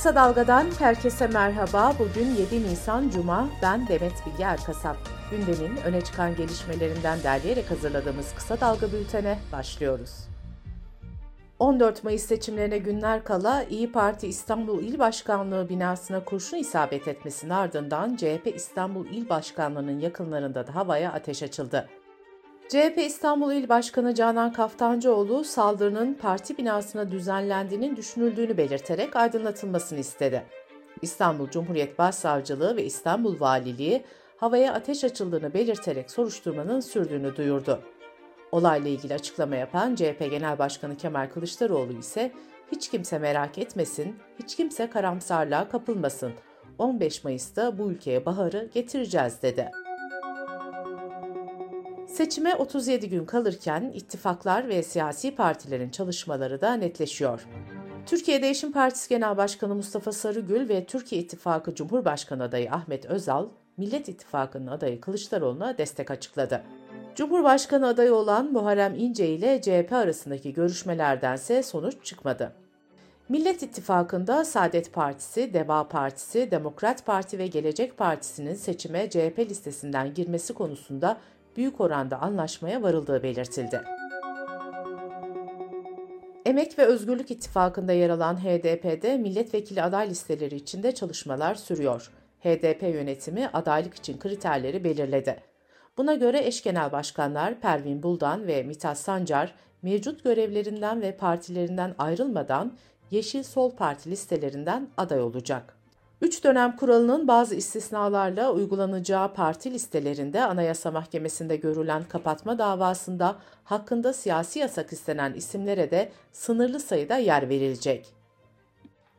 Kısa Dalga'dan herkese merhaba. Bugün 7 Nisan Cuma. Ben Demet Bilge Erkasap. Gündemin öne çıkan gelişmelerinden derleyerek hazırladığımız Kısa Dalga bültene başlıyoruz. 14 Mayıs seçimlerine günler kala İyi Parti İstanbul İl Başkanlığı binasına kurşun isabet etmesinin ardından CHP İstanbul İl Başkanlığı'nın yakınlarında da havaya ateş açıldı. CHP İstanbul İl Başkanı Canan Kaftancıoğlu saldırının parti binasına düzenlendiğinin düşünüldüğünü belirterek aydınlatılmasını istedi. İstanbul Cumhuriyet Başsavcılığı ve İstanbul Valiliği havaya ateş açıldığını belirterek soruşturmanın sürdüğünü duyurdu. Olayla ilgili açıklama yapan CHP Genel Başkanı Kemal Kılıçdaroğlu ise hiç kimse merak etmesin, hiç kimse karamsarlığa kapılmasın. 15 Mayıs'ta bu ülkeye baharı getireceğiz dedi. Seçime 37 gün kalırken ittifaklar ve siyasi partilerin çalışmaları da netleşiyor. Türkiye Değişim Partisi Genel Başkanı Mustafa Sarıgül ve Türkiye İttifakı Cumhurbaşkanı adayı Ahmet Özal, Millet İttifakı'nın adayı Kılıçdaroğlu'na destek açıkladı. Cumhurbaşkanı adayı olan Muharrem İnce ile CHP arasındaki görüşmelerdense sonuç çıkmadı. Millet İttifakı'nda Saadet Partisi, Deva Partisi, Demokrat Parti ve Gelecek Partisi'nin seçime CHP listesinden girmesi konusunda büyük oranda anlaşmaya varıldığı belirtildi. Emek ve Özgürlük İttifakı'nda yer alan HDP'de milletvekili aday listeleri içinde çalışmalar sürüyor. HDP yönetimi adaylık için kriterleri belirledi. Buna göre eş genel başkanlar Pervin Buldan ve Mithat Sancar mevcut görevlerinden ve partilerinden ayrılmadan Yeşil Sol Parti listelerinden aday olacak. Üç dönem kuralının bazı istisnalarla uygulanacağı parti listelerinde Anayasa Mahkemesi'nde görülen kapatma davasında hakkında siyasi yasak istenen isimlere de sınırlı sayıda yer verilecek.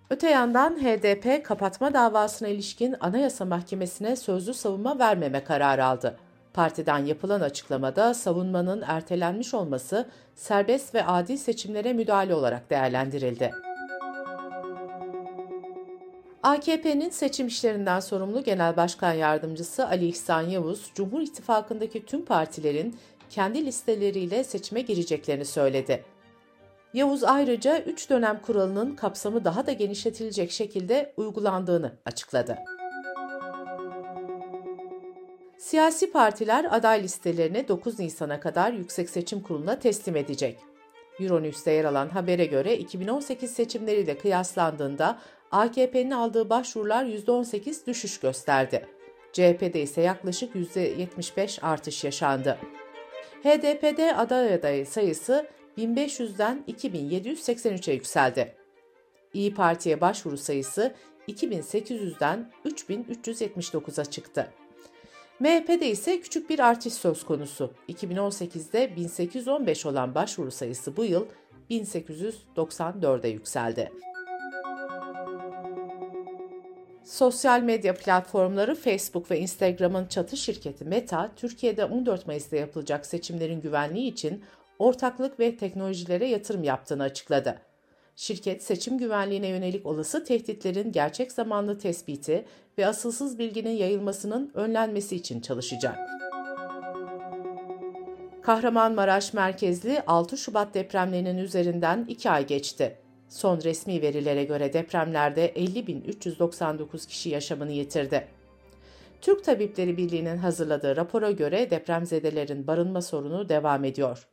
Öte yandan HDP kapatma davasına ilişkin Anayasa Mahkemesi'ne sözlü savunma vermeme kararı aldı. Partiden yapılan açıklamada savunmanın ertelenmiş olması serbest ve adil seçimlere müdahale olarak değerlendirildi. AKP'nin seçim işlerinden sorumlu Genel Başkan Yardımcısı Ali İhsan Yavuz, Cumhur İttifakı'ndaki tüm partilerin kendi listeleriyle seçime gireceklerini söyledi. Yavuz ayrıca 3 dönem kuralının kapsamı daha da genişletilecek şekilde uygulandığını açıkladı. Siyasi partiler aday listelerini 9 Nisan'a kadar Yüksek Seçim Kurulu'na teslim edecek. Euronews'te yer alan habere göre 2018 seçimleriyle kıyaslandığında AKP'nin aldığı başvurular %18 düşüş gösterdi. CHP'de ise yaklaşık %75 artış yaşandı. HDP'de aday adayı sayısı 1500'den 2783'e yükseldi. İyi Parti'ye başvuru sayısı 2800'den 3379'a çıktı. MHP'de ise küçük bir artış söz konusu. 2018'de 1815 olan başvuru sayısı bu yıl 1894'e yükseldi. Sosyal medya platformları Facebook ve Instagram'ın çatı şirketi Meta, Türkiye'de 14 Mayıs'ta yapılacak seçimlerin güvenliği için ortaklık ve teknolojilere yatırım yaptığını açıkladı. Şirket, seçim güvenliğine yönelik olası tehditlerin gerçek zamanlı tespiti ve asılsız bilginin yayılmasının önlenmesi için çalışacak. Kahramanmaraş merkezli 6 Şubat depremlerinin üzerinden 2 ay geçti. Son resmi verilere göre depremlerde 50.399 kişi yaşamını yitirdi. Türk Tabipleri Birliği'nin hazırladığı rapora göre depremzedelerin barınma sorunu devam ediyor.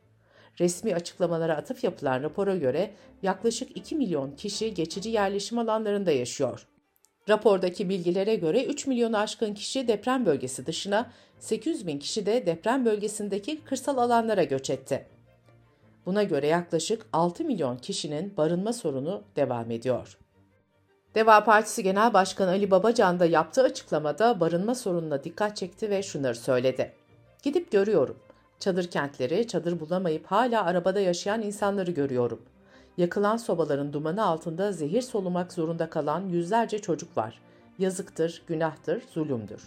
Resmi açıklamalara atıf yapılan rapora göre yaklaşık 2 milyon kişi geçici yerleşim alanlarında yaşıyor. Rapordaki bilgilere göre 3 milyon aşkın kişi deprem bölgesi dışına, 800 bin kişi de deprem bölgesindeki kırsal alanlara göç etti. Buna göre yaklaşık 6 milyon kişinin barınma sorunu devam ediyor. Deva Partisi Genel Başkanı Ali Babacan da yaptığı açıklamada barınma sorununa dikkat çekti ve şunları söyledi. Gidip görüyorum. Çadır kentleri, çadır bulamayıp hala arabada yaşayan insanları görüyorum. Yakılan sobaların dumanı altında zehir solumak zorunda kalan yüzlerce çocuk var. Yazıktır, günahtır, zulümdür.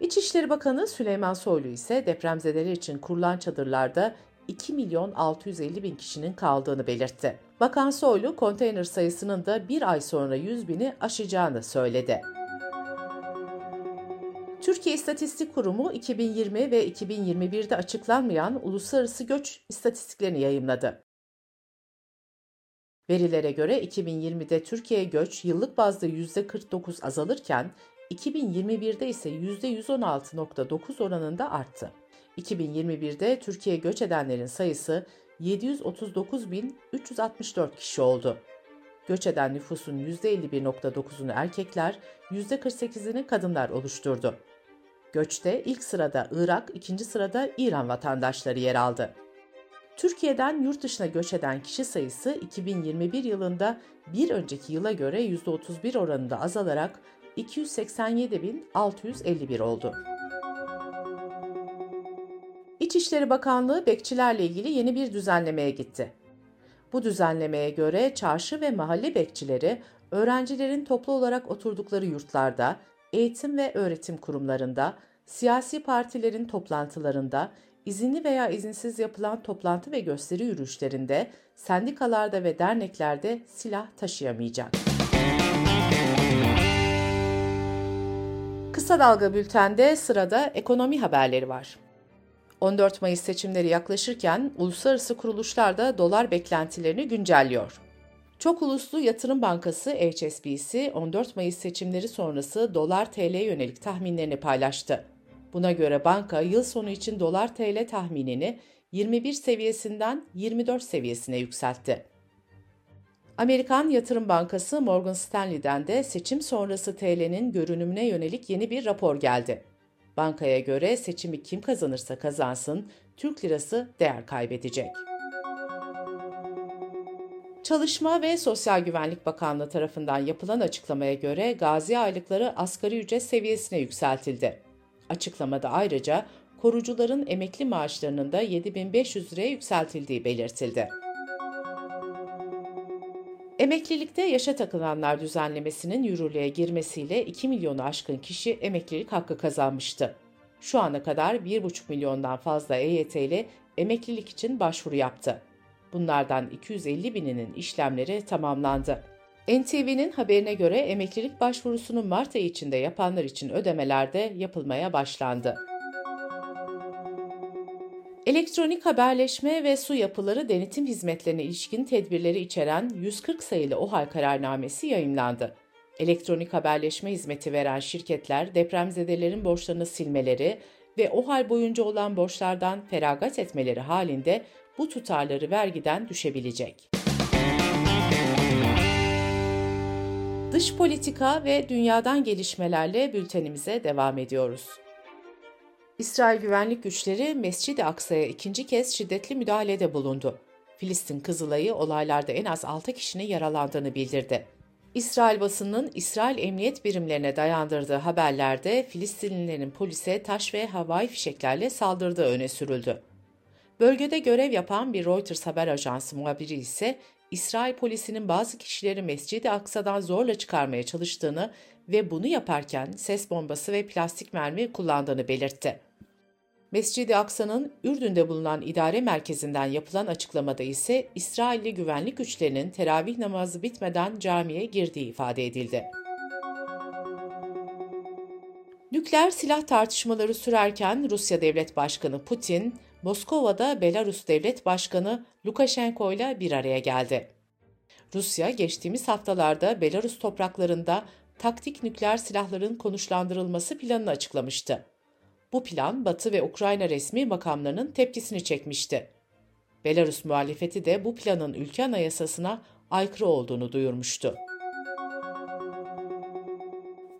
İçişleri Bakanı Süleyman Soylu ise depremzedeler için kurulan çadırlarda 2 milyon 650 bin kişinin kaldığını belirtti. Bakan Soylu konteyner sayısının da bir ay sonra 100 bini aşacağını söyledi. Türkiye İstatistik Kurumu 2020 ve 2021'de açıklanmayan uluslararası göç istatistiklerini yayımladı. Verilere göre 2020'de Türkiye'ye göç yıllık bazda %49 azalırken 2021'de ise %116.9 oranında arttı. 2021'de Türkiye'ye göç edenlerin sayısı 739.364 kişi oldu. Göç eden nüfusun %51.9'unu erkekler, %48'ini kadınlar oluşturdu. Göçte ilk sırada Irak, ikinci sırada İran vatandaşları yer aldı. Türkiye'den yurt dışına göç eden kişi sayısı 2021 yılında bir önceki yıla göre %31 oranında azalarak 287.651 oldu. İçişleri Bakanlığı bekçilerle ilgili yeni bir düzenlemeye gitti. Bu düzenlemeye göre çarşı ve mahalle bekçileri öğrencilerin toplu olarak oturdukları yurtlarda, eğitim ve öğretim kurumlarında, siyasi partilerin toplantılarında, izinli veya izinsiz yapılan toplantı ve gösteri yürüyüşlerinde, sendikalarda ve derneklerde silah taşıyamayacak. Kısa Dalga Bülten'de sırada ekonomi haberleri var. 14 Mayıs seçimleri yaklaşırken uluslararası kuruluşlar da dolar beklentilerini güncelliyor. Çok uluslu yatırım bankası HSBC 14 Mayıs seçimleri sonrası dolar TL yönelik tahminlerini paylaştı. Buna göre banka yıl sonu için dolar TL tahminini 21 seviyesinden 24 seviyesine yükseltti. Amerikan Yatırım Bankası Morgan Stanley'den de seçim sonrası TL'nin görünümüne yönelik yeni bir rapor geldi. Bankaya göre seçimi kim kazanırsa kazansın, Türk lirası değer kaybedecek. Çalışma ve Sosyal Güvenlik Bakanlığı tarafından yapılan açıklamaya göre gazi aylıkları asgari ücret seviyesine yükseltildi. Açıklamada ayrıca korucuların emekli maaşlarının da 7500 liraya yükseltildiği belirtildi. Emeklilikte yaşa takılanlar düzenlemesinin yürürlüğe girmesiyle 2 milyonu aşkın kişi emeklilik hakkı kazanmıştı. Şu ana kadar 1,5 milyondan fazla EYT'li emeklilik için başvuru yaptı. Bunlardan 250 bininin işlemleri tamamlandı. NTV'nin haberine göre emeklilik başvurusunu Mart ayı içinde yapanlar için ödemeler de yapılmaya başlandı. Elektronik haberleşme ve su yapıları denetim hizmetlerine ilişkin tedbirleri içeren 140 sayılı OHAL kararnamesi yayınlandı. Elektronik haberleşme hizmeti veren şirketler depremzedelerin borçlarını silmeleri ve OHAL boyunca olan borçlardan feragat etmeleri halinde bu tutarları vergiden düşebilecek. Dış politika ve dünyadan gelişmelerle bültenimize devam ediyoruz. İsrail güvenlik güçleri Mescid-i Aksa'ya ikinci kez şiddetli müdahalede bulundu. Filistin Kızılay'ı olaylarda en az 6 kişinin yaralandığını bildirdi. İsrail basının İsrail emniyet birimlerine dayandırdığı haberlerde Filistinlilerin polise taş ve havai fişeklerle saldırdığı öne sürüldü. Bölgede görev yapan bir Reuters haber ajansı muhabiri ise İsrail polisinin bazı kişileri Mescid-i Aksa'dan zorla çıkarmaya çalıştığını ve bunu yaparken ses bombası ve plastik mermi kullandığını belirtti. Mescid-i Aksa'nın Ürdün'de bulunan idare merkezinden yapılan açıklamada ise İsrailli güvenlik güçlerinin teravih namazı bitmeden camiye girdiği ifade edildi. Nükleer silah tartışmaları sürerken Rusya Devlet Başkanı Putin, Moskova'da Belarus Devlet Başkanı Lukashenko ile bir araya geldi. Rusya geçtiğimiz haftalarda Belarus topraklarında taktik nükleer silahların konuşlandırılması planını açıklamıştı. Bu plan Batı ve Ukrayna resmi makamlarının tepkisini çekmişti. Belarus muhalefeti de bu planın ülke anayasasına aykırı olduğunu duyurmuştu.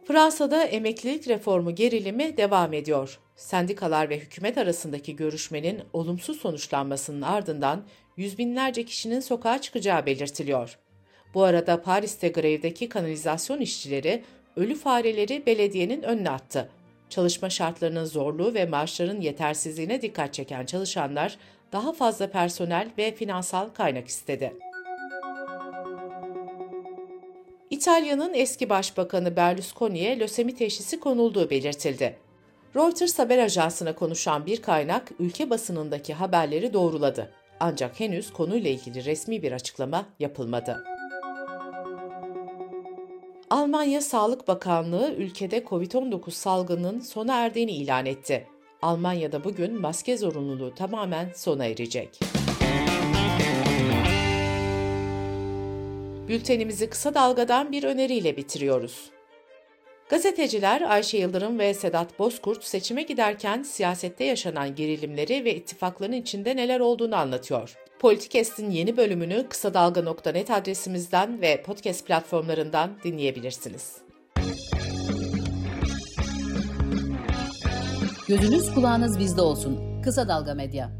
Fransa'da emeklilik reformu gerilimi devam ediyor. Sendikalar ve hükümet arasındaki görüşmenin olumsuz sonuçlanmasının ardından yüz binlerce kişinin sokağa çıkacağı belirtiliyor. Bu arada Paris'te grevdeki kanalizasyon işçileri ölü fareleri belediyenin önüne attı. Çalışma şartlarının zorluğu ve maaşların yetersizliğine dikkat çeken çalışanlar daha fazla personel ve finansal kaynak istedi. İtalya'nın eski başbakanı Berlusconi'ye lösemi teşhisi konulduğu belirtildi. Reuters haber ajansına konuşan bir kaynak ülke basınındaki haberleri doğruladı. Ancak henüz konuyla ilgili resmi bir açıklama yapılmadı. Almanya Sağlık Bakanlığı ülkede COVID-19 salgının sona erdiğini ilan etti. Almanya'da bugün maske zorunluluğu tamamen sona erecek. Bültenimizi kısa dalgadan bir öneriyle bitiriyoruz. Gazeteciler Ayşe Yıldırım ve Sedat Bozkurt seçime giderken siyasette yaşanan gerilimleri ve ittifakların içinde neler olduğunu anlatıyor. Politikest'in yeni bölümünü kısa dalga.net adresimizden ve podcast platformlarından dinleyebilirsiniz. Gözünüz kulağınız bizde olsun. Kısa Dalga Medya.